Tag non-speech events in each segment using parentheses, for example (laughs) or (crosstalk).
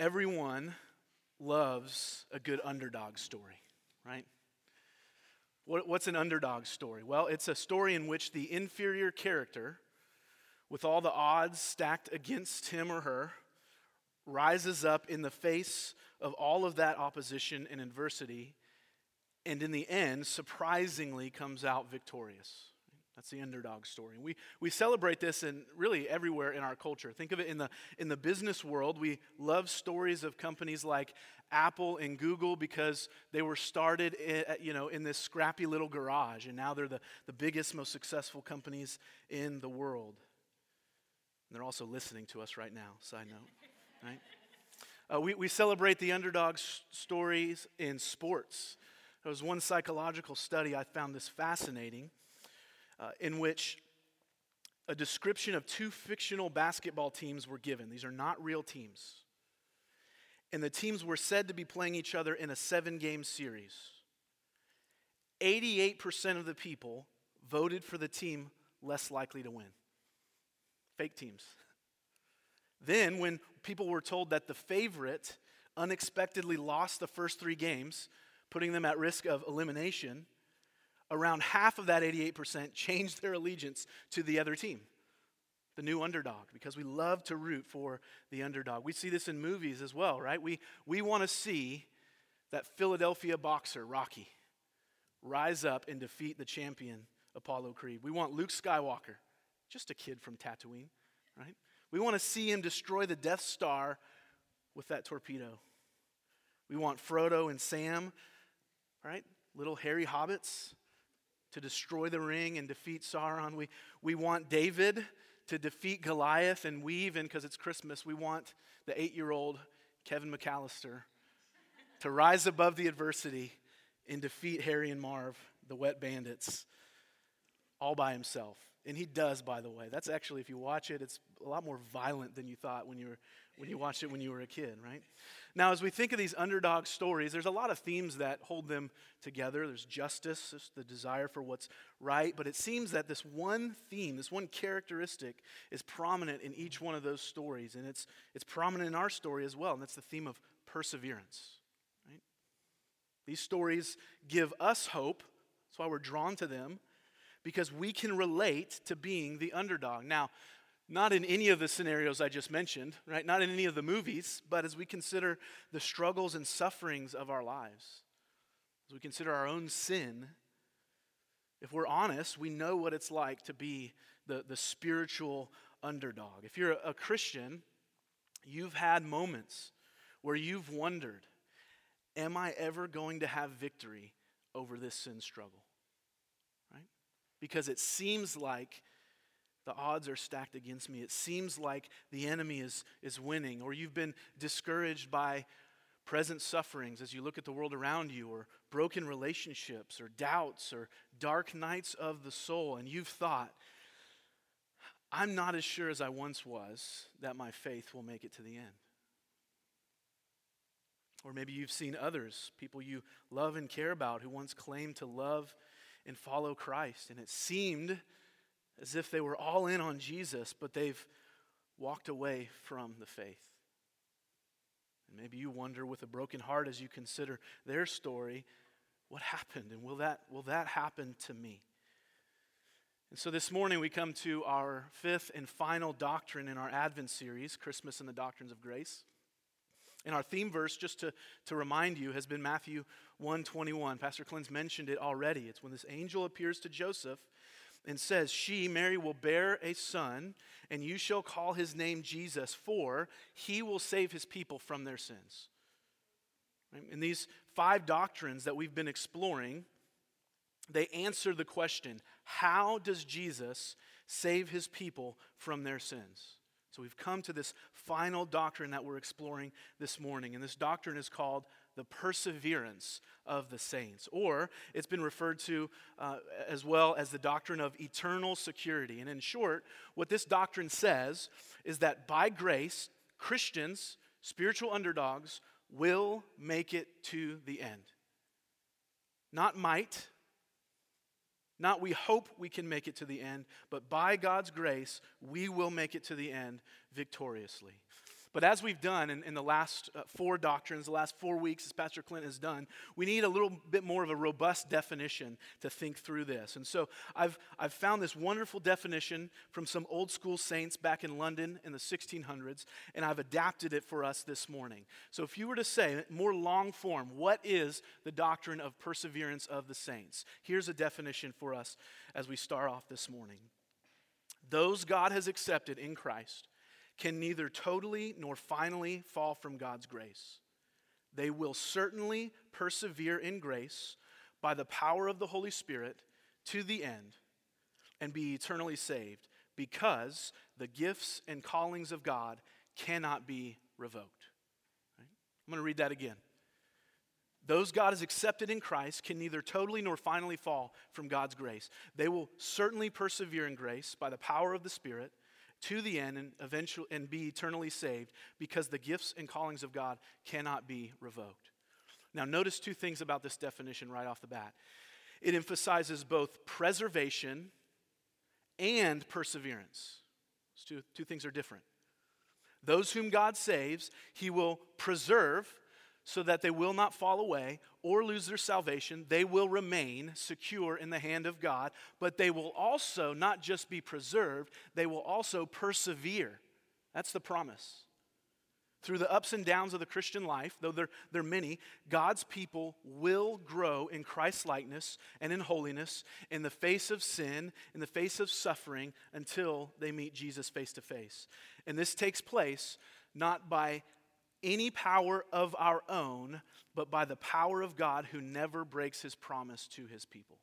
Everyone loves a good underdog story, right? What, what's an underdog story? Well, it's a story in which the inferior character, with all the odds stacked against him or her, rises up in the face of all of that opposition and adversity, and in the end, surprisingly comes out victorious. That's the underdog story. We, we celebrate this in really everywhere in our culture. Think of it in the, in the business world. We love stories of companies like Apple and Google because they were started in, you know, in this scrappy little garage, and now they're the, the biggest, most successful companies in the world. And they're also listening to us right now, side note, (laughs) right? Uh, we, we celebrate the underdog stories in sports. There was one psychological study I found this fascinating uh, in which a description of two fictional basketball teams were given. These are not real teams. And the teams were said to be playing each other in a seven game series. 88% of the people voted for the team less likely to win. Fake teams. Then, when people were told that the favorite unexpectedly lost the first three games, putting them at risk of elimination, around half of that 88% changed their allegiance to the other team, the new underdog, because we love to root for the underdog. We see this in movies as well, right? We, we want to see that Philadelphia boxer, Rocky, rise up and defeat the champion, Apollo Creed. We want Luke Skywalker, just a kid from Tatooine, right? We want to see him destroy the Death Star with that torpedo. We want Frodo and Sam, right? Little hairy hobbits to destroy the ring and defeat Sauron. We, we want David to defeat Goliath and weave, and because it's Christmas, we want the eight year old Kevin McAllister to rise above the adversity and defeat Harry and Marv, the wet bandits, all by himself. And he does, by the way. That's actually, if you watch it, it's a lot more violent than you thought when you, were, when you watched it when you were a kid, right? Now, as we think of these underdog stories, there's a lot of themes that hold them together. There's justice, there's the desire for what's right, but it seems that this one theme, this one characteristic, is prominent in each one of those stories, and it's, it's prominent in our story as well, and that's the theme of perseverance. Right? These stories give us hope, that's why we're drawn to them, because we can relate to being the underdog. Now, not in any of the scenarios I just mentioned, right? Not in any of the movies, but as we consider the struggles and sufferings of our lives, as we consider our own sin, if we're honest, we know what it's like to be the, the spiritual underdog. If you're a, Christian, you've had moments where you've wondered, am I ever going to have victory over this sin struggle? Because it seems like the odds are stacked against me. It seems like the enemy is, is winning, or you've been discouraged by present sufferings as you look at the world around you, or broken relationships, or doubts, or dark nights of the soul, and you've thought, I'm not as sure as I once was that my faith will make it to the end. Or maybe you've seen others, people you love and care about, who once claimed to love and follow Christ, and it seemed as if they were all in on Jesus, but they've walked away from the faith. And maybe you wonder with a broken heart as you consider their story, what happened? And will that, will that happen to me? And so this morning we come to our fifth and final doctrine in our Advent series, Christmas and the Doctrines of Grace. And our theme verse, just to, to remind you, has been Matthew 121. Pastor Clint's mentioned it already. It's when this angel appears to Joseph and says, She, Mary, will bear a son, and you shall call his name Jesus, for he will save his people from their sins. In these five doctrines that we've been exploring, they answer the question how does Jesus save his people from their sins? So we've come to this final doctrine that we're exploring this morning, and this doctrine is called the perseverance of the saints. Or it's been referred to uh, as well as the doctrine of eternal security. And in short, what this doctrine says is that by grace, Christians, spiritual underdogs, will make it to the end. Not might, not we hope we can make it to the end, but by God's grace, we will make it to the end victoriously. But as we've done in, in the last uh, four doctrines, the last four weeks, as Pastor Clint has done, we need a little bit more of a robust definition to think through this. And so I've, I've found this wonderful definition from some old school saints back in London in the 1600s, and I've adapted it for us this morning. So if you were to say, more long form, what is the doctrine of perseverance of the saints? Here's a definition for us as we start off this morning. Those God has accepted in Christ can neither totally nor finally fall from God's grace. They will certainly persevere in grace by the power of the Holy Spirit to the end and be eternally saved because the gifts and callings of God cannot be revoked. Right? I'm going to read that again. Those God has accepted in Christ can neither totally nor finally fall from God's grace. They will certainly persevere in grace by the power of the Spirit to the end and eventually and be eternally saved because the gifts and callings of God cannot be revoked. Now notice two things about this definition right off the bat. It emphasizes both preservation and perseverance. Two, two things are different. Those whom God saves, he will preserve so that they will not fall away or lose their salvation. They will remain secure in the hand of God, but they will also not just be preserved, they will also persevere. That's the promise. Through the ups and downs of the Christian life, though there, there are many, God's people will grow in Christ's likeness and in holiness in the face of sin, in the face of suffering, until they meet Jesus face to face. And this takes place not by any power of our own, but by the power of God who never breaks his promise to his people.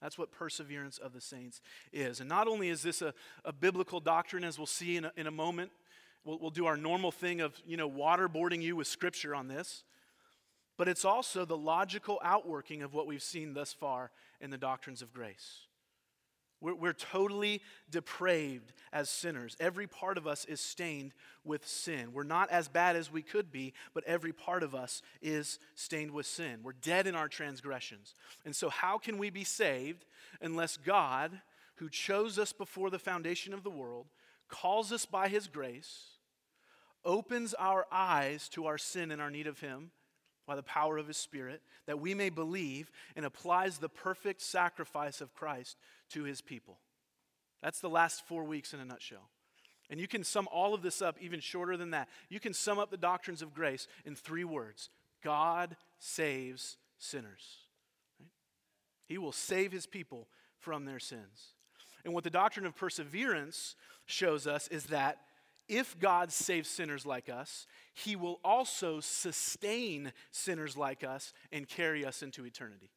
That's what perseverance of the saints is. And not only is this a, a biblical doctrine, as we'll see in a, in a moment, we'll, we'll do our normal thing of, you know, waterboarding you with scripture on this, but it's also the logical outworking of what we've seen thus far in the doctrines of grace. We're, we're totally depraved as sinners. Every part of us is stained with sin. We're not as bad as we could be, but every part of us is stained with sin. We're dead in our transgressions. And so, how can we be saved unless God, who chose us before the foundation of the world, calls us by his grace, opens our eyes to our sin and our need of him? By the power of his Spirit, that we may believe and applies the perfect sacrifice of Christ to his people. That's the last four weeks in a nutshell. And you can sum all of this up even shorter than that. You can sum up the doctrines of grace in three words God saves sinners. Right? He will save his people from their sins. And what the doctrine of perseverance shows us is that if God saves sinners like us, he will also sustain sinners like us and carry us into eternity.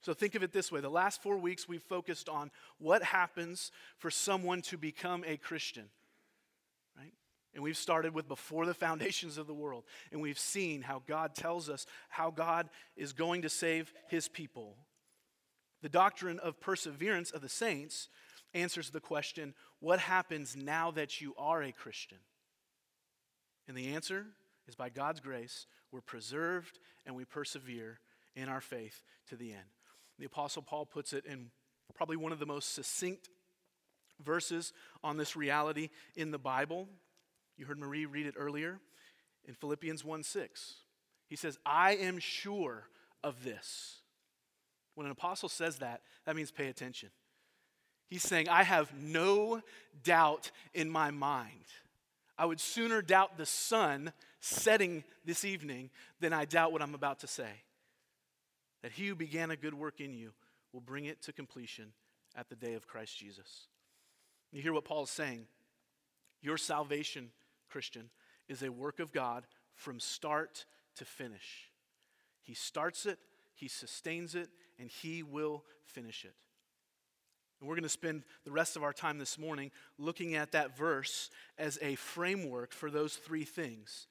So think of it this way the last four weeks we've focused on what happens for someone to become a Christian. Right? And we've started with before the (laughs) foundations of the world. And we've seen how God tells us how God is going to save his people. The doctrine of perseverance of the saints answers the question what happens now that you are a Christian? And the answer is by God's grace, we're preserved and we persevere in our faith to the end. The Apostle Paul puts it in probably one of the most succinct verses on this reality in the Bible. You heard Marie read it earlier in Philippians 1 6. He says, I am sure of this. When an apostle says that, that means pay attention. He's saying, I have no doubt in my mind. I would sooner doubt the sun setting this evening than I doubt what I'm about to say. That he who began a good work in you will bring it to completion at the day of Christ Jesus. You hear what Paul is saying? Your salvation, Christian, is a work of God from start to finish. He starts it, he sustains it, and he will finish it. And we're going to spend the rest of our time this morning looking at that verse as a framework for those three things.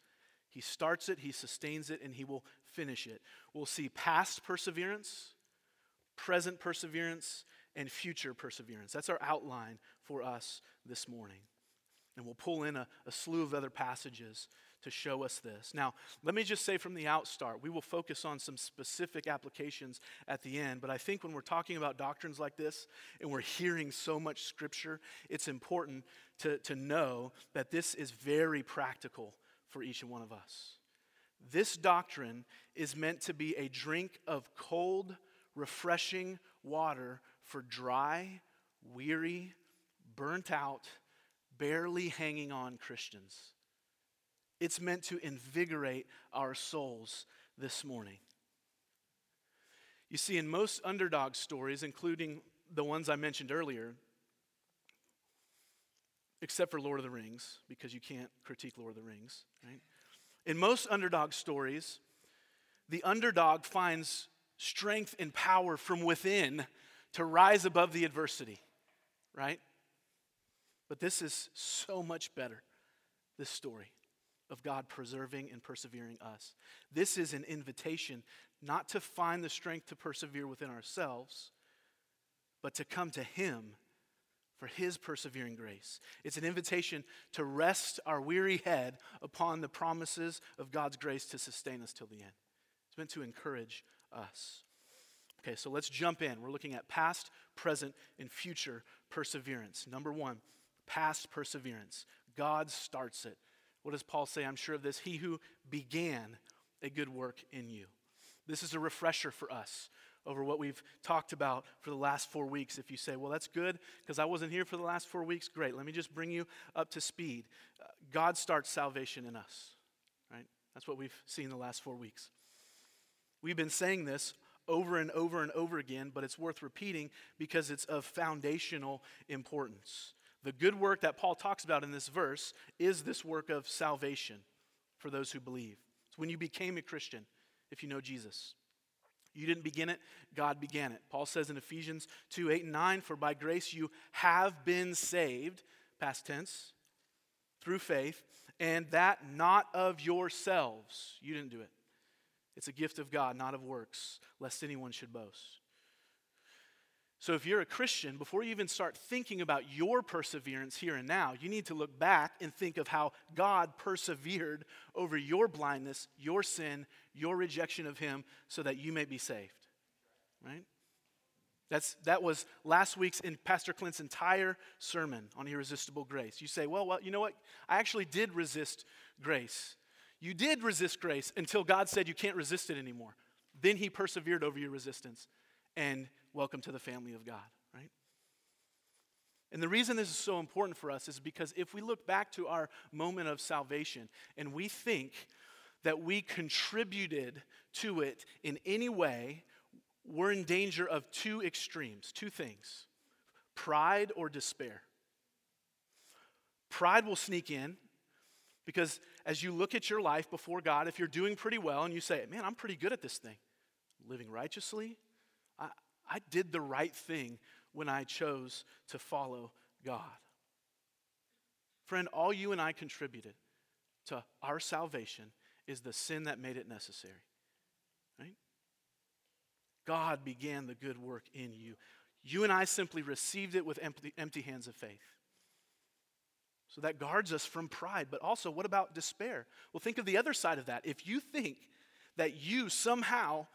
He starts it, he sustains it, and he will finish it. We'll see past perseverance, present perseverance, and future perseverance. That's our outline for us this morning. And we'll pull in a, a slew of other passages to show us this. Now, let me just say from the outstart, we will focus on some specific applications at the end, but I think when we're talking about doctrines like this and we're hearing so much scripture, it's important to, to know that this is very practical for each and one of us. This doctrine is meant to be a drink of cold, refreshing water for dry, weary, burnt out, barely hanging on Christians. It's meant to invigorate our souls this morning. You see, in most underdog stories, including the ones I mentioned earlier, except for Lord of the Rings, because you can't critique Lord of the Rings, right? In most underdog stories, the underdog finds strength and power from within to rise above the adversity, right? But this is so much better, this story of God preserving and persevering us. This is an invitation not to find the strength to persevere within ourselves, but to come to Him for His persevering grace. It's an invitation to rest our weary head upon the promises of God's grace to sustain us till the end. It's meant to encourage us. Okay, so let's jump in. We're looking at past, present, and future perseverance. Number one, past perseverance. God starts it. What does Paul say? I'm sure of this. He who began a good work in you. This is a refresher for us over what we've talked about for the last four weeks. If you say, well, that's good because I wasn't here for the last four weeks, great. Let me just bring you up to speed. Uh, God starts salvation in us, right? That's what we've seen the last four weeks. We've been saying this over and over and over again, but it's worth repeating because it's of foundational importance. The good work that Paul talks about in this verse is this work of salvation for those who believe. It's when you became a Christian, if you know Jesus. You didn't begin it, God began it. Paul says in Ephesians 2 8 and 9, For by grace you have been saved, past tense, through faith, and that not of yourselves. You didn't do it. It's a gift of God, not of works, lest anyone should boast. So, if you're a Christian, before you even start thinking about your perseverance here and now, you need to look back and think of how God persevered over your blindness, your sin, your rejection of Him, so that you may be saved. Right? That's, that was last week's in Pastor Clint's entire sermon on irresistible grace. You say, well, well, you know what? I actually did resist grace. You did resist grace until God said you can't resist it anymore. Then He persevered over your resistance. And welcome to the family of God, right? And the reason this is so important for us is because if we look back to our moment of salvation and we think that we contributed to it in any way, we're in danger of two extremes, two things pride or despair. Pride will sneak in because as you look at your life before God, if you're doing pretty well and you say, Man, I'm pretty good at this thing, living righteously, I, did the right thing when I chose to follow God. Friend, all you and I contributed to our salvation is the sin that made it necessary. Right? God began the good work in you. You and I simply received it with empty, empty hands of faith. So that guards us from pride. But also, what about despair? Well, think of the other side of that. If you think that you somehow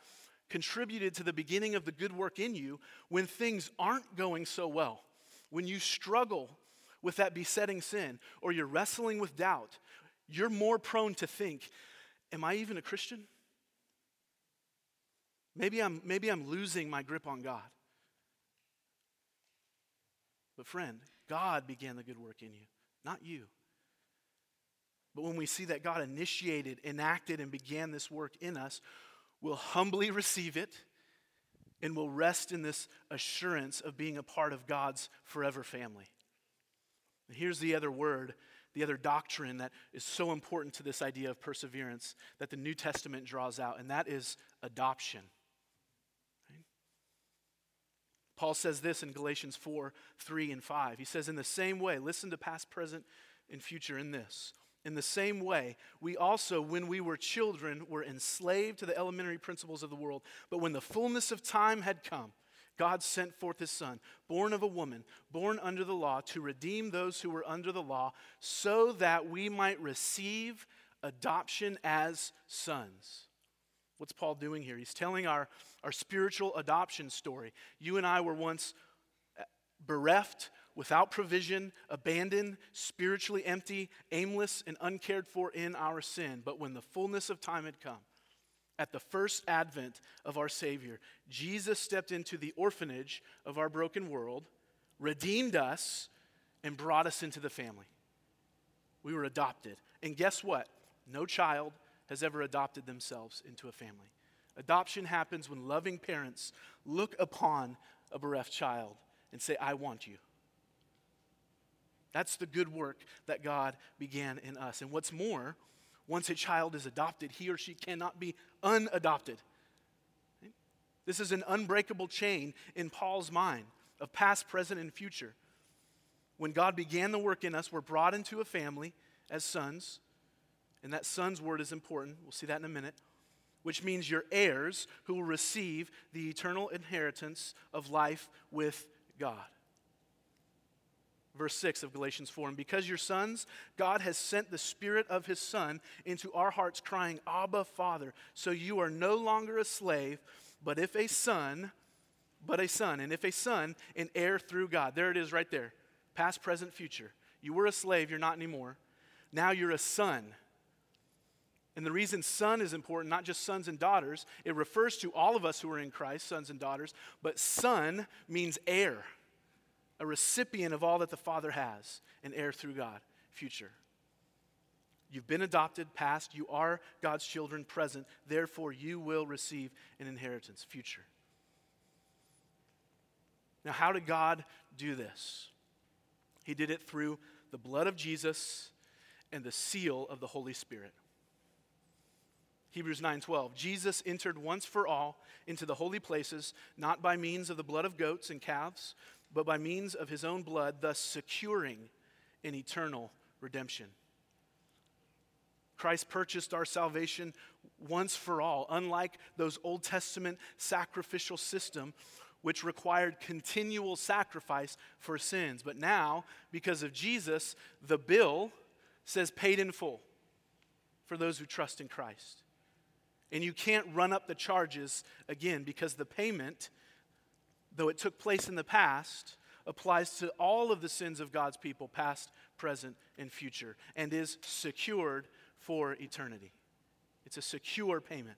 contributed to the beginning of the good work in you when things aren't going so well, when you struggle with that besetting sin, or you're wrestling with doubt, you're more prone to think, Am I even a Christian? Maybe I'm, maybe I'm losing my grip on God. But, friend, God began the good work in you, not you. But when we see that God initiated, enacted, and began this work in us, will humbly receive it and will rest in this assurance of being a part of God's forever family. And here's the other word, the other doctrine that is so important to this idea of perseverance that the New Testament draws out, and that is adoption. Paul says this in Galatians 4 3 and 5. He says, In the same way, listen to past, present, and future in this. In the same way, we also, when we were children, were enslaved to the elementary principles of the world. But when the fullness of time had come, God sent forth his Son, born of a woman, born under the law, to redeem those who were under the law, so that we might receive adoption as sons. What's Paul doing here? He's telling our, our spiritual adoption story. You and I were once bereft, without provision, abandoned, spiritually empty, aimless, and uncared for in our sin. But when the fullness of time had come, at the first advent of our Savior, Jesus stepped into the orphanage of our broken world, redeemed us, and brought us into the family. We were adopted. And guess what? No child has ever adopted themselves into a family. Adoption happens when loving parents look upon a bereft child and say, I want you. That's the good work that God began in us. And what's more, once a child is adopted, he or she cannot be unadopted. This is an unbreakable chain in Paul's mind of past, present, and future. When God began the work in us, we're brought into a family as sons. And that son's word is important. We'll see that in a minute. Which means you're heirs who will receive the eternal inheritance of life with God. Verse 6 of Galatians 4 And because you're sons, God has sent the Spirit of His Son into our hearts, crying, Abba, Father. So you are no longer a slave, but if a son, but a son. And if a son, an heir through God. There it is right there. Past, present, future. You were a slave, you're not anymore. Now you're a son. And the reason son is important, not just sons and daughters, it refers to all of us who are in Christ, sons and daughters, but son means heir, a recipient of all that the Father has, an heir through God, future. You've been adopted, past, you are God's children, present, therefore you will receive an inheritance, future. Now, how did God do this? He did it through the blood of Jesus and the seal of the Holy Spirit. Hebrews 9:12 Jesus entered once for all into the holy places not by means of the blood of goats and calves but by means of his own blood thus securing an eternal redemption. Christ purchased our salvation once for all. Unlike those Old Testament sacrificial system which required continual sacrifice for sins. But now because of Jesus the bill says paid in full for those who trust in Christ. And you can't run up the charges again because the payment, though it took place in the past, applies to all of the sins of God's people, past, present, and future, and is secured for eternity. It's a secure payment.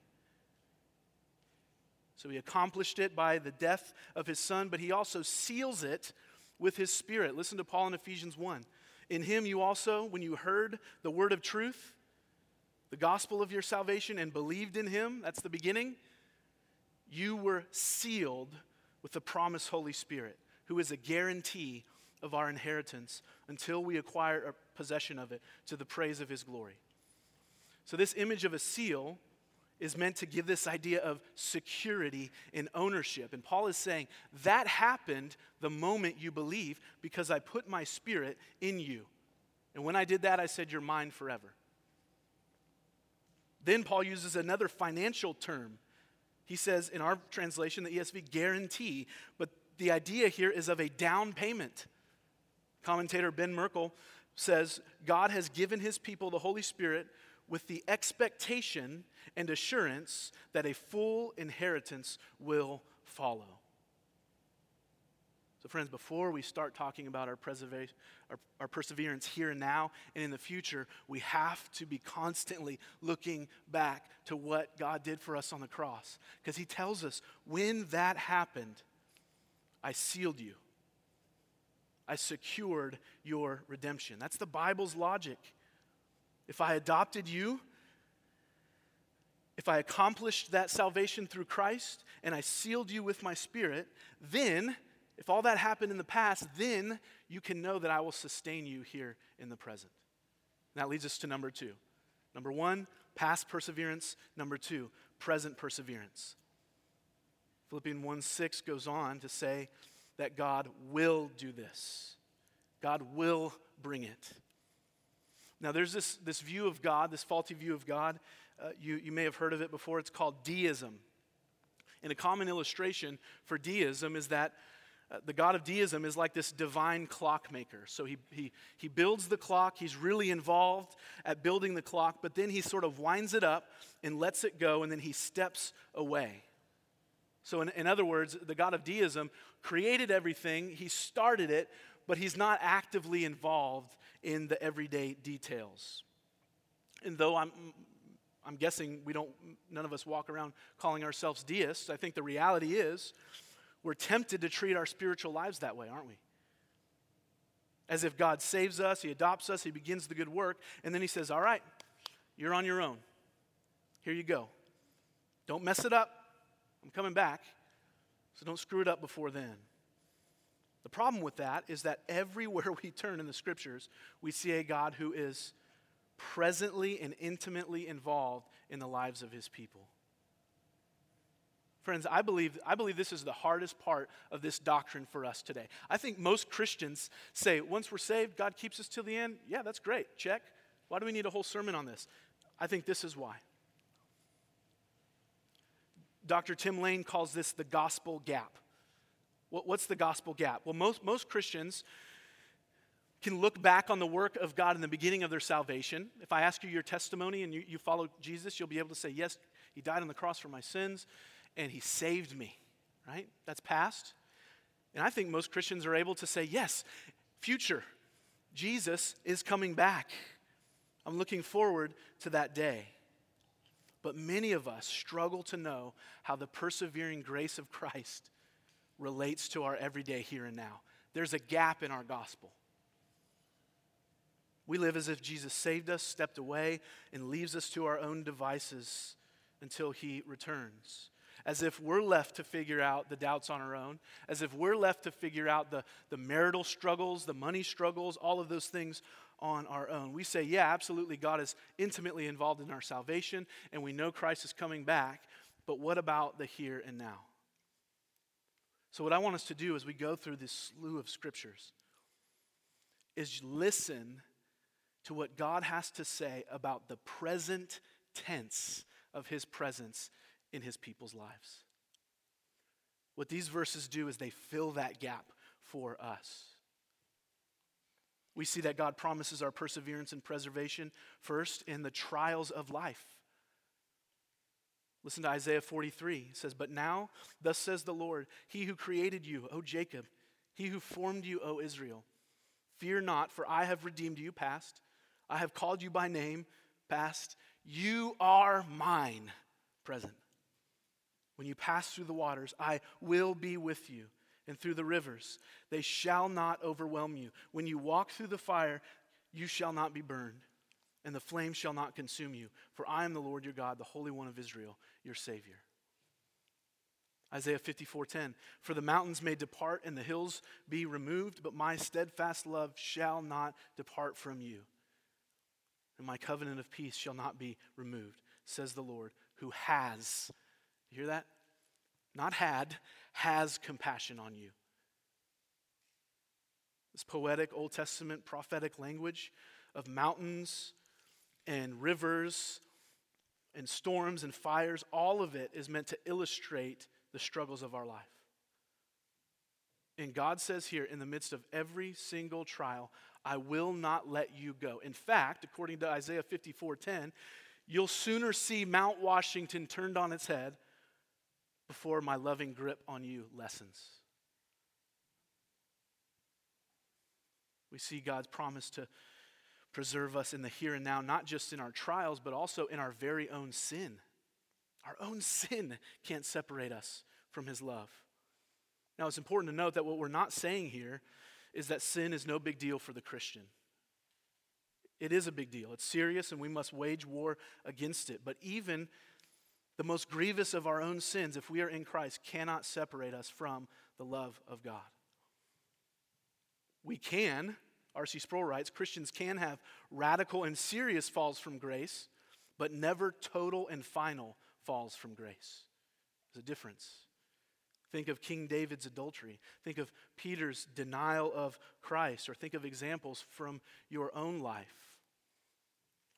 So he accomplished it by the death of his son, but he also seals it with his spirit. Listen to Paul in Ephesians 1. In him you also, when you heard the word of truth, the gospel of your salvation and believed in him, that's the beginning, you were sealed with the promised Holy Spirit, who is a guarantee of our inheritance until we acquire a possession of it to the praise of his glory. So, this image of a seal is meant to give this idea of security and ownership. And Paul is saying that happened the moment you believe because I put my spirit in you. And when I did that, I said, You're mine forever. Then Paul uses another financial term. He says in our translation, the ESV, guarantee, but the idea here is of a down payment. Commentator Ben Merkle says God has given his people the Holy Spirit with the expectation and assurance that a full inheritance will follow. So, friends, before we start talking about our, our, our, perseverance here and now and in the future, we have to be constantly looking back to what God did for us on the cross. Because He tells us, when that happened, I sealed you, I secured your redemption. That's the Bible's logic. If I adopted you, if I accomplished that salvation through Christ and I sealed you with my spirit, then if all that happened in the past, then you can know that I will sustain you here in the present. And that leads us to number two. Number one, past perseverance. Number two, present perseverance. Philippians 1 6 goes on to say that God will do this, God will bring it. Now, there's this, this view of God, this faulty view of God. Uh, you, you may have heard of it before. It's called deism. And a common illustration for deism is that uh, the God of deism is like this divine clockmaker. So he, he, he builds the clock, he's really involved at building the clock, but then he sort of winds it up and lets it go, and then he steps away. So, in, in other words, the God of deism created everything, he started it, but he's not actively involved in the everyday details. And though I'm, I'm guessing we don't, none of us walk around calling ourselves deists, I think the reality is we're tempted to treat our spiritual lives that way, aren't we? As if God saves us, He adopts us, He begins the good work, and then He says, All right, you're on your own. Here you go. Don't mess it up. I'm coming back. So don't screw it up before then. The problem with that is that everywhere we turn in the scriptures, we see a God who is presently and intimately involved in the lives of his people. Friends, I believe, I believe this is the hardest part of this doctrine for us today. I think most Christians say, once we're saved, God keeps us till the end. Yeah, that's great. Check. Why do we need a whole sermon on this? I think this is why. Dr. Tim Lane calls this the gospel gap. What's the gospel gap? Well, most, most Christians can look back on the work of God in the beginning of their salvation. If I ask you your testimony and you, you follow Jesus, you'll be able to say, Yes, He died on the cross for my sins and He saved me, right? That's past. And I think most Christians are able to say, Yes, future, Jesus is coming back. I'm looking forward to that day. But many of us struggle to know how the persevering grace of Christ relates to our everyday here and now. There's a gap in our gospel. We live as if Jesus saved us, stepped away, and leaves us to our own devices until he returns. As if we're left to figure out the doubts on our own, as if we're left to figure out the, the marital struggles, the money struggles, all of those things on our own. We say, yeah, absolutely, God is intimately involved in our salvation, and we know Christ is coming back, but what about the here and now? So, what I want us to do as we go through this slew of scriptures is listen to what God has to say about the present tense of his presence in his people's lives. What these verses do is they fill that gap for us. We see that God promises our perseverance and preservation first in the trials of life. Listen to Isaiah 43. It says, But now, thus says the Lord, He who created you, O Jacob, He who formed you, O Israel, fear not, for I have redeemed you, past. I have called you by name, past. You are mine, present. When you pass through the waters, I will be with you and through the rivers. They shall not overwhelm you. When you walk through the fire, you shall not be burned, and the flame shall not consume you. For I am the Lord your God, the Holy One of Israel, your Savior. Isaiah 54:10 For the mountains may depart and the hills be removed but my steadfast love shall not depart from you and my covenant of peace shall not be removed says the Lord who has you hear that not had has compassion on you. This poetic Old Testament prophetic language of mountains and rivers and storms and fires, all of it is meant to illustrate the struggles of our life. And God says here, in the midst of every single trial, I will not let you go. In fact, according to Isaiah 54:10, you'll sooner see Mount Washington turned on its head before my loving grip on you lessens. We see God's promise to preserve us in the here and now, not just in our trials, but also in our very own sin. Our own (laughs) sin can't separate us from His love. Now, it's important to note that what we're not saying here is that sin is no big deal for the Christian. It is a big deal. It's serious, and we must wage war against it. But even the most grievous of our own sins, if we are in Christ, cannot separate us from the love of God. We can, R.C. Sproul writes, Christians can have radical and serious falls from grace, but never total and final falls from grace. There's a difference. Think of King David's adultery. Think of Peter's denial of Christ, or think of examples from your own life.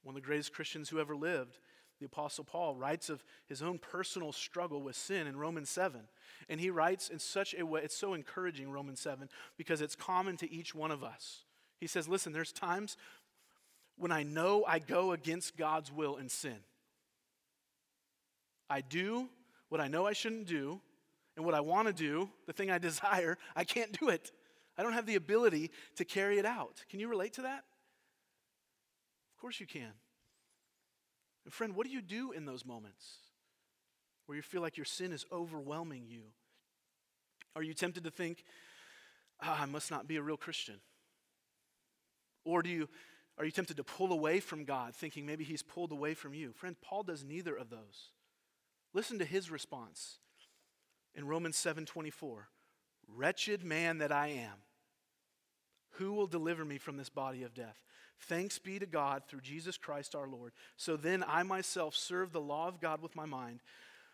One of the greatest Christians who ever lived the Apostle Paul writes of his own personal struggle with sin in Romans 7. And he writes in such a way, it's so encouraging, Romans 7, because it's common to each one of us. He says, Listen, there's times when I know I go against God's will and sin. I do what I know I shouldn't do, and what I want to do, the thing I (laughs) desire, I can't do it. I don't have the ability to carry it out. Can you relate to that? Of course you can. And friend, what do you do in those moments where you feel like your sin is overwhelming you? Are you tempted to think, ah, I must not be a real Christian? Or do you are you tempted to pull away from God, thinking maybe He's pulled away from you? Friend, Paul does neither of those. Listen to his response in Romans 7:24. Wretched man that I am, who will deliver me from this body of death? Thanks be to God through Jesus Christ our Lord. So then I myself serve the law of God with my mind,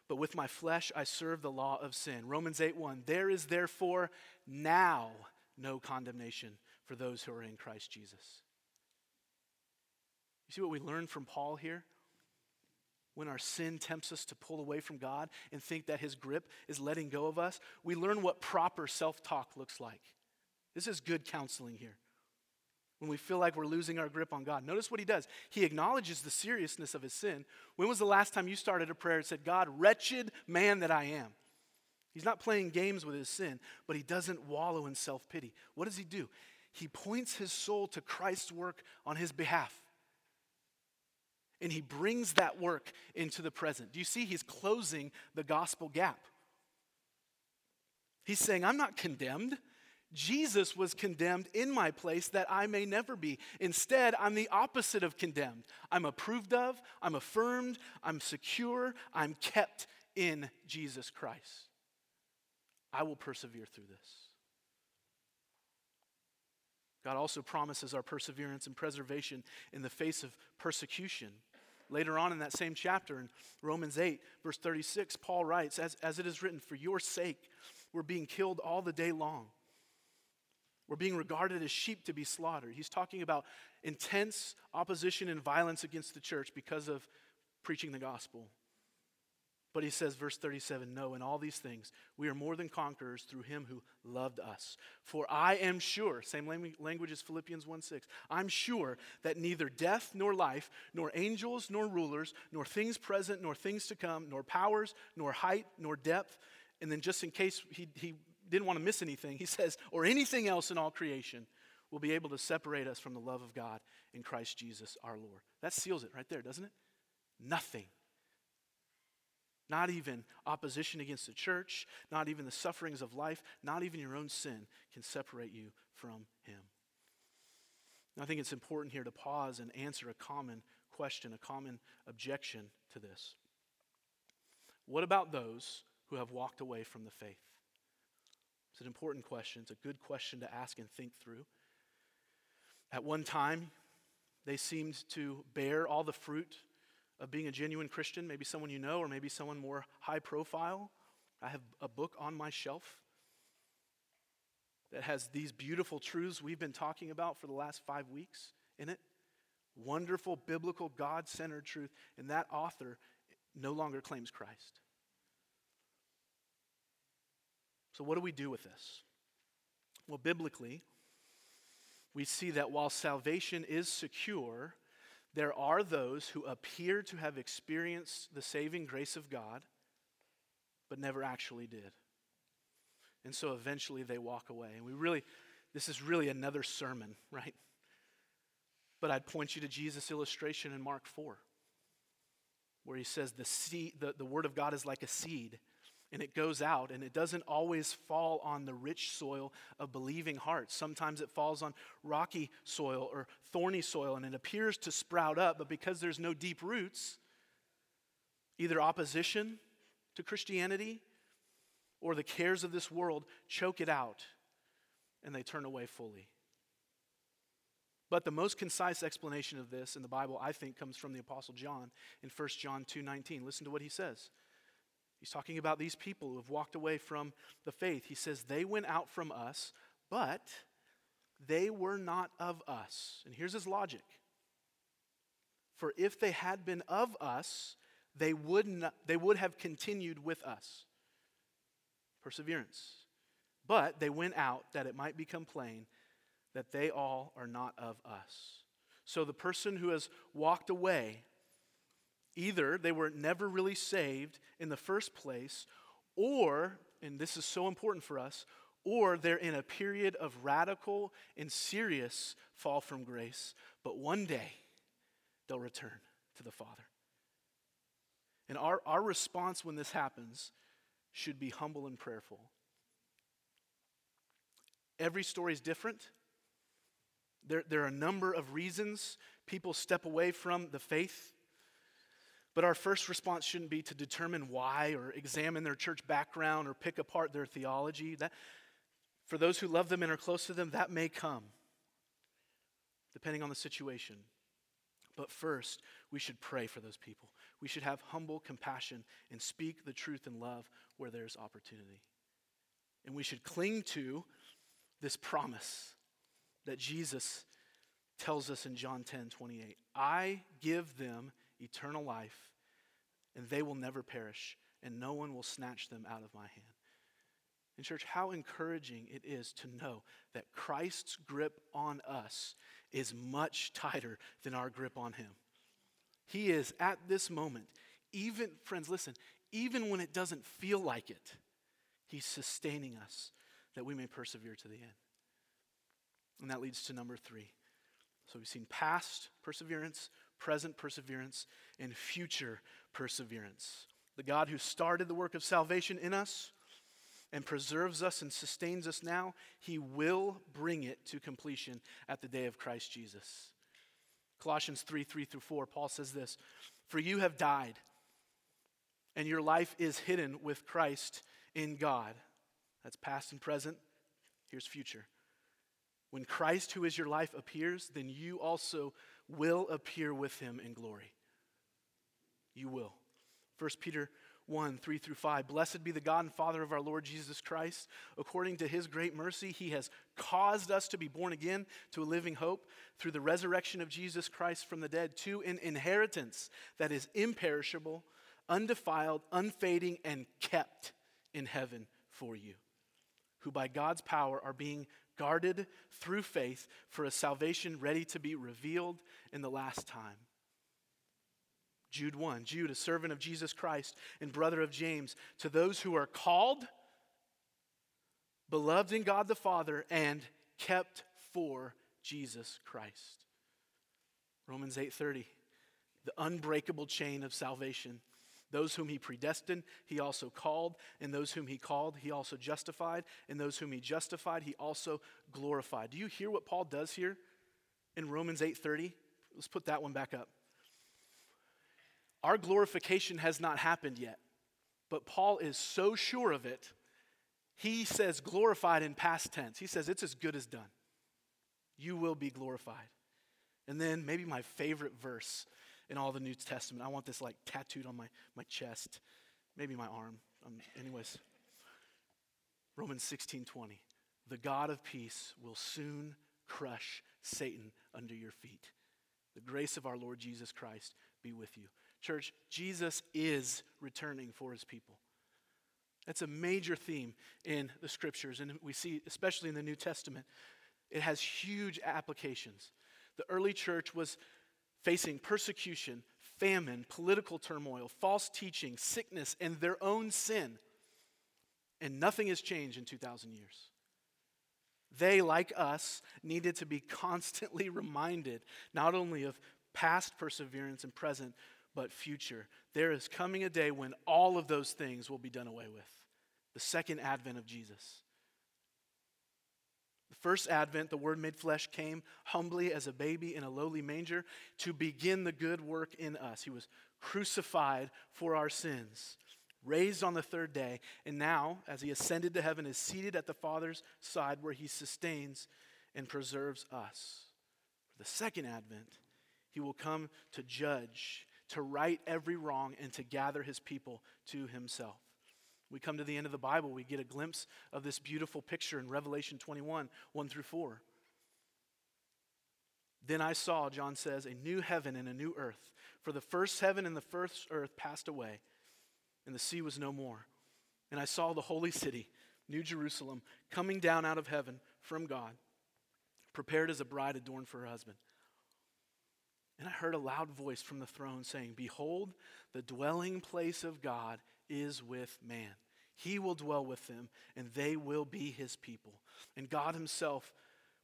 but with my flesh I serve the law of sin. Romans 8 1. There is therefore now no condemnation for those who are in Christ Jesus. You see what we learn from Paul here? When our sin tempts us to pull away from God and think that his grip is letting go of us, we learn what proper self talk looks like. This is good counseling here. When we feel like we're losing our grip on God, notice what he does. He acknowledges the seriousness of his sin. When was the last time you started a prayer and said, God, wretched man that I am? He's not playing games with his sin, but he doesn't wallow in self pity. What does he do? He points his soul to Christ's work on his behalf and he brings that work into the present. Do you see? He's closing the gospel gap. He's saying, I'm not condemned. Jesus was condemned in my place that I may never be. Instead, I'm the opposite of condemned. I'm approved of, I'm affirmed, I'm secure, I'm kept in Jesus Christ. I will persevere through this. God also promises our perseverance and preservation in the face of persecution. Later on in that same chapter, in Romans 8, verse 36, Paul writes, as, as it is written, For your sake, we're being killed all the day long. Being regarded as sheep to be slaughtered. He's talking about intense opposition and violence against the church because of preaching the gospel. But he says, verse 37 No, in all these things, we are more than conquerors through him who loved us. For I am sure, same language as Philippians 1 6, I'm sure that neither death nor life, nor angels nor rulers, nor things present nor things to come, nor powers, nor height, nor depth. And then, just in case he, he didn't want to miss anything, he (laughs) says, or anything else in all creation will be able to separate us from the love of God in Christ Jesus our Lord. That seals it right there, doesn't it? Nothing not even opposition against the church, not even the sufferings of life, not even your own sin can separate you from Him. Now, I think it's important here to pause and answer a common question, a common objection to this. What about those who have walked away from the faith? It's an important question. It's a good question to ask and think through. At one time, they seemed to bear all the fruit of being a genuine Christian, maybe someone you know, or maybe someone more high profile. I have a book on my shelf that has these beautiful truths we've been talking about for the last five weeks in it. Wonderful, biblical, God centered truth. And that author no longer claims Christ. So, what do we do with this? Well, biblically, we see that while salvation is secure, there are those who appear to have experienced the saving grace of God, but never actually did. And so eventually they walk away. And we really, this is really another sermon, right? But I'd point you to Jesus' illustration in Mark 4, where he says the, seed, the, the word of God is like a seed and it goes out, and it doesn't always fall on the rich soil of believing hearts. Sometimes it falls on rocky soil or thorny soil, and it appears to sprout up, but because there's no deep roots, either opposition to Christianity or the cares of this world choke it out, and they turn away fully. But the most concise explanation of this in the Bible, I think, comes from the Apostle John in 1 John 2:19. Listen to what he says. He's talking about these people who have walked away from the faith. He says, They went out from us, but they were not of us. And here's his logic For if they had been of us, they would, not, they would have continued with us. Perseverance. But they went out that it might become plain that they all are not of us. So the person who has walked away, either they were never really saved in the first place, or, and this is so important for us, or they're in a period of radical and serious fall from grace, but one day they'll return to the Father. And our, our response when this happens should be humble and prayerful. Every story is different. There, there are a number of reasons people step away from the faith. But our first response shouldn't be to determine why or examine their church background or pick apart their theology. That, for those who love them and are close to them, that may come, depending on the situation. But first, we should pray for those people. We should have humble compassion and speak the truth in love where there's opportunity. And we should cling to this promise that Jesus tells us in John 10 28. I give them eternal life, and they will never perish, and no one will snatch them out of my hand. And, church, how encouraging it is to know that Christ's grip on us is much tighter than our grip on Him. He is at this moment, even, friends, listen, even when it doesn't feel like it, He's sustaining us that we may persevere to the end. And that leads to number three. So we've seen past perseverance, present perseverance, and future perseverance. The God who started the work of salvation in us and preserves us and sustains us now, he will bring it to completion at the day of Christ Jesus. Colossians 3 3 through 4, Paul says this For you have died, and your life is hidden with Christ in God. That's past and present. Here's future. When Christ, who is your life, appears, then you also will appear with him in glory. You will. 1 Peter 1 3 through 5. Blessed be the God and Father of our Lord Jesus Christ. According to his great mercy, he has caused us to be born again to a living hope through the resurrection of Jesus Christ from the dead to an inheritance that is imperishable, undefiled, unfading, and kept in heaven for you, who by God's power are being guarded through faith for a salvation ready to be revealed in the last time. Jude 1 Jude, a servant of Jesus Christ and brother of James, to those who are called, beloved in God the Father, and kept for Jesus Christ. Romans 8:30 the unbreakable chain of salvation those whom he predestined, he also called. And those whom he called, he also justified. And those whom he justified, he also glorified. Do you hear what Paul does here in Romans 8:30? Let's put that one back up. Our glorification has not happened yet, but Paul is so sure of it. He says glorified in past tense. He says it's as good as done. You will be glorified. And then maybe my favorite verse in all the New Testament. I want this like tattooed on my, my chest, maybe my arm. Um, anyways, Romans 16 20. The God of peace will soon crush Satan under your feet. The grace of our Lord Jesus Christ be with you. Church, Jesus is returning for his people. That's a major theme in the scriptures, and we see, especially in the New Testament, it has huge applications. The early church was facing persecution, famine, political turmoil, false teaching, sickness, and their own sin. And nothing has changed in 2,000 years. They, like us, needed to be (laughs) constantly reminded not only of past perseverance and present, but future. There is coming a day when all of those things will be done away with. The second advent of Jesus. The first advent, the Word made flesh, came humbly as a baby in a lowly manger to begin the good work in us. He was crucified for our sins, raised on the third day, and now, as he ascended to heaven, is seated at the Father's side where he sustains and preserves us. For the second advent, he will come to judge, to right every wrong, and to gather his people to himself. We come to the end of the Bible, we get a glimpse of this beautiful picture in Revelation 21 1 through 4. Then I saw, John says, a new heaven and a new earth. For the first heaven and the first earth passed away, and the sea was no more. And I saw the holy city, New Jerusalem, coming down out of heaven from God, prepared as a bride adorned for her husband. And I heard a loud voice from the throne saying, Behold, the dwelling place of God is with man. He will dwell with them, and they will be his people. And God himself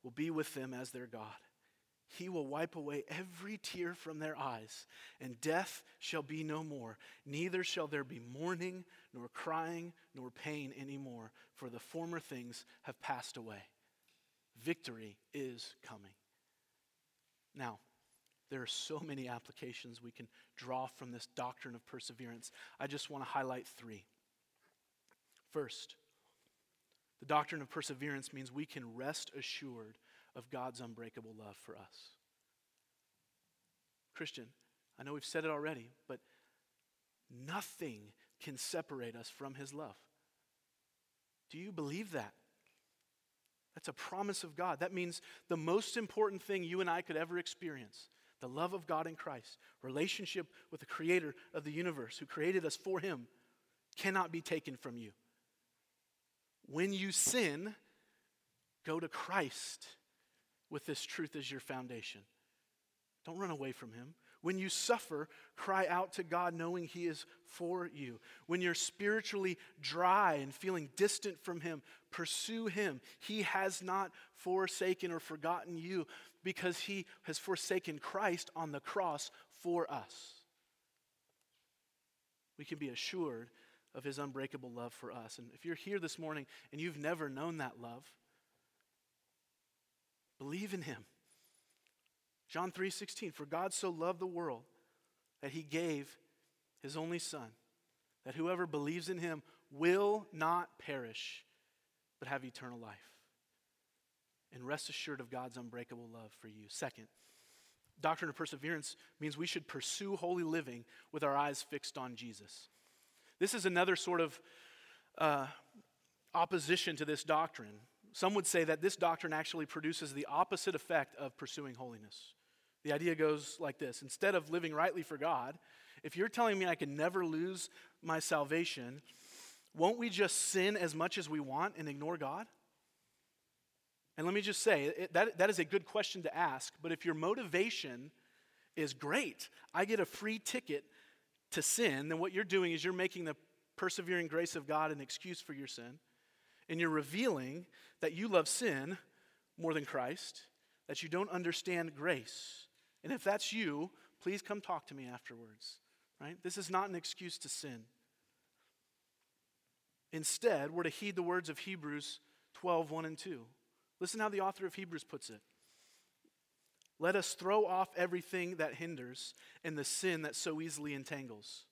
will be with them as their God. He will wipe away every tear from their eyes, and death shall be no more. Neither shall there be mourning, nor crying, nor pain anymore, for the former things have passed away. Victory is coming. Now, there are so many applications we can draw from this doctrine of perseverance. I just want to highlight three. First, the doctrine of perseverance means we can rest assured of God's unbreakable love for us. Christian, I know we've said it already, but nothing can separate us from his love. Do you believe that? That's a promise of God. That means the most important thing you and I could ever experience the love of God in Christ, relationship with the creator of the universe who created us for him, cannot be taken from you. When you sin, go to Christ with this truth as your foundation. Don't run away from Him. When you suffer, cry out to God knowing He is for you. When you're spiritually dry and feeling distant from Him, pursue Him. He has not forsaken or forgotten you because He has forsaken Christ on the cross for us. We can be assured of His unbreakable love for us. And if you're here this morning and you've never known that love, Believe in him. John 3:16 For God so loved the world that he gave his only son that whoever believes in him will not perish but have eternal life. And rest assured of God's unbreakable love for you. Second, doctrine of perseverance means we should pursue holy living with our eyes fixed on Jesus. This is another sort of uh, opposition to this doctrine. Some would say that this doctrine actually produces the opposite effect of pursuing holiness. The idea goes like this instead of living rightly for God, if you're telling me I can never lose my salvation, won't we just sin as much as we want and ignore God? And let me just say, it, that, that is a good question to ask, but if your motivation is great, I get a free ticket to sin, then what you're doing is you're making the persevering grace of God an excuse for your sin and you're revealing that you love sin more than Christ, that you don't understand grace. And if that's you, please come talk to me afterwards. Right? This is not an excuse to sin. Instead, we're to heed the words of Hebrews 12, 1 and 2. Listen how the author of Hebrews puts it. Let us throw off everything that hinders and the sin that so easily entangles.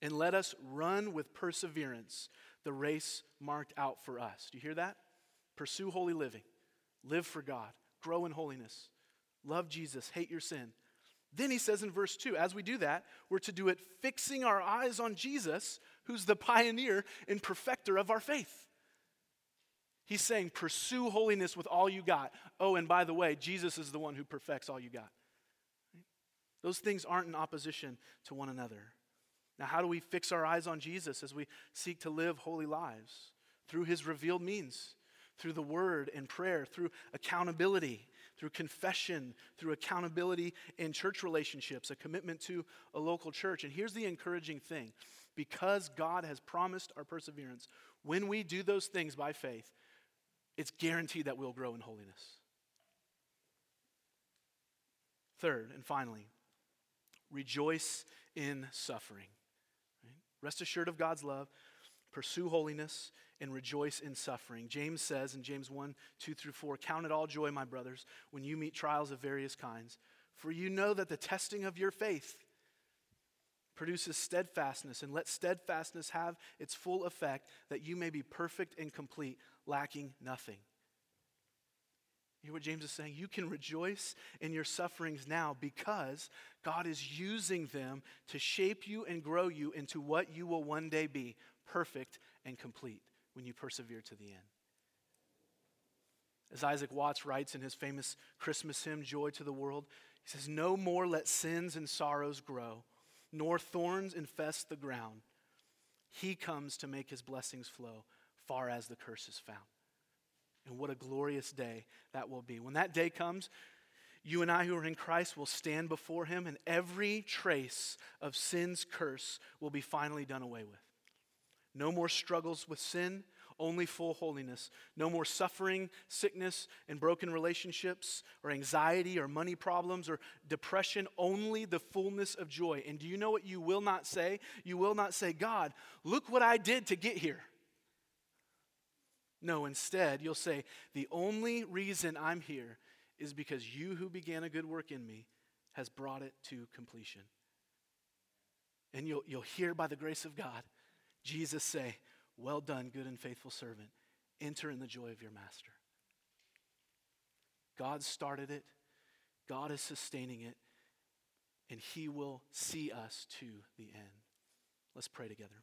And let us run with perseverance the race marked out for us. Do you hear that? Pursue holy living, live for God, grow in holiness, love Jesus, hate your sin. Then he says in verse 2 as we do that, we're to do it fixing our eyes on Jesus, who's the pioneer and perfecter of our faith. He's saying, pursue holiness with all you got. Oh, and by the way, Jesus is the one who perfects all you got. Those things aren't in opposition to one another. Now, how do we fix our eyes on Jesus as we seek to live holy lives? Through his revealed means, through the word and prayer, through accountability, through confession, through accountability in church relationships, a commitment to a local church. And here's the encouraging thing because God has promised our perseverance, when we do those things by faith, it's guaranteed that we'll grow in holiness. Third, and finally, rejoice in suffering. Rest assured of God's love, pursue holiness, and rejoice in suffering. James says in James 1 2 through 4 Count it all joy, my brothers, when you meet trials of various kinds, for you know that the testing of your faith produces steadfastness, and let steadfastness have its full effect, that you may be perfect and complete, lacking nothing. You hear what James is saying? You can rejoice in your sufferings now because God is using them to shape you and grow you into what you will one day be perfect and complete when you persevere to the end. As Isaac Watts writes in his famous Christmas hymn, Joy to the World, he says, No more let sins and sorrows grow, nor thorns infest the ground. He comes to make his blessings flow far as the curse is found. And what a glorious day that will be. When that day comes, you and I who are in Christ will stand before him, and every trace of sin's curse will be finally done away with. No more struggles with sin, only full holiness. No more suffering, sickness, and broken relationships, or anxiety, or money problems, or depression, only the fullness of joy. And do you know what you will not say? You will not say, God, look what I did to get here. No, instead, you'll say, The only reason I'm here is because you who began a good work in me has brought it to completion. And you'll, you'll hear by the grace of God Jesus say, Well done, good and faithful servant. Enter in the joy of your master. God started it, God is sustaining it, and He will see us to the end. Let's pray together.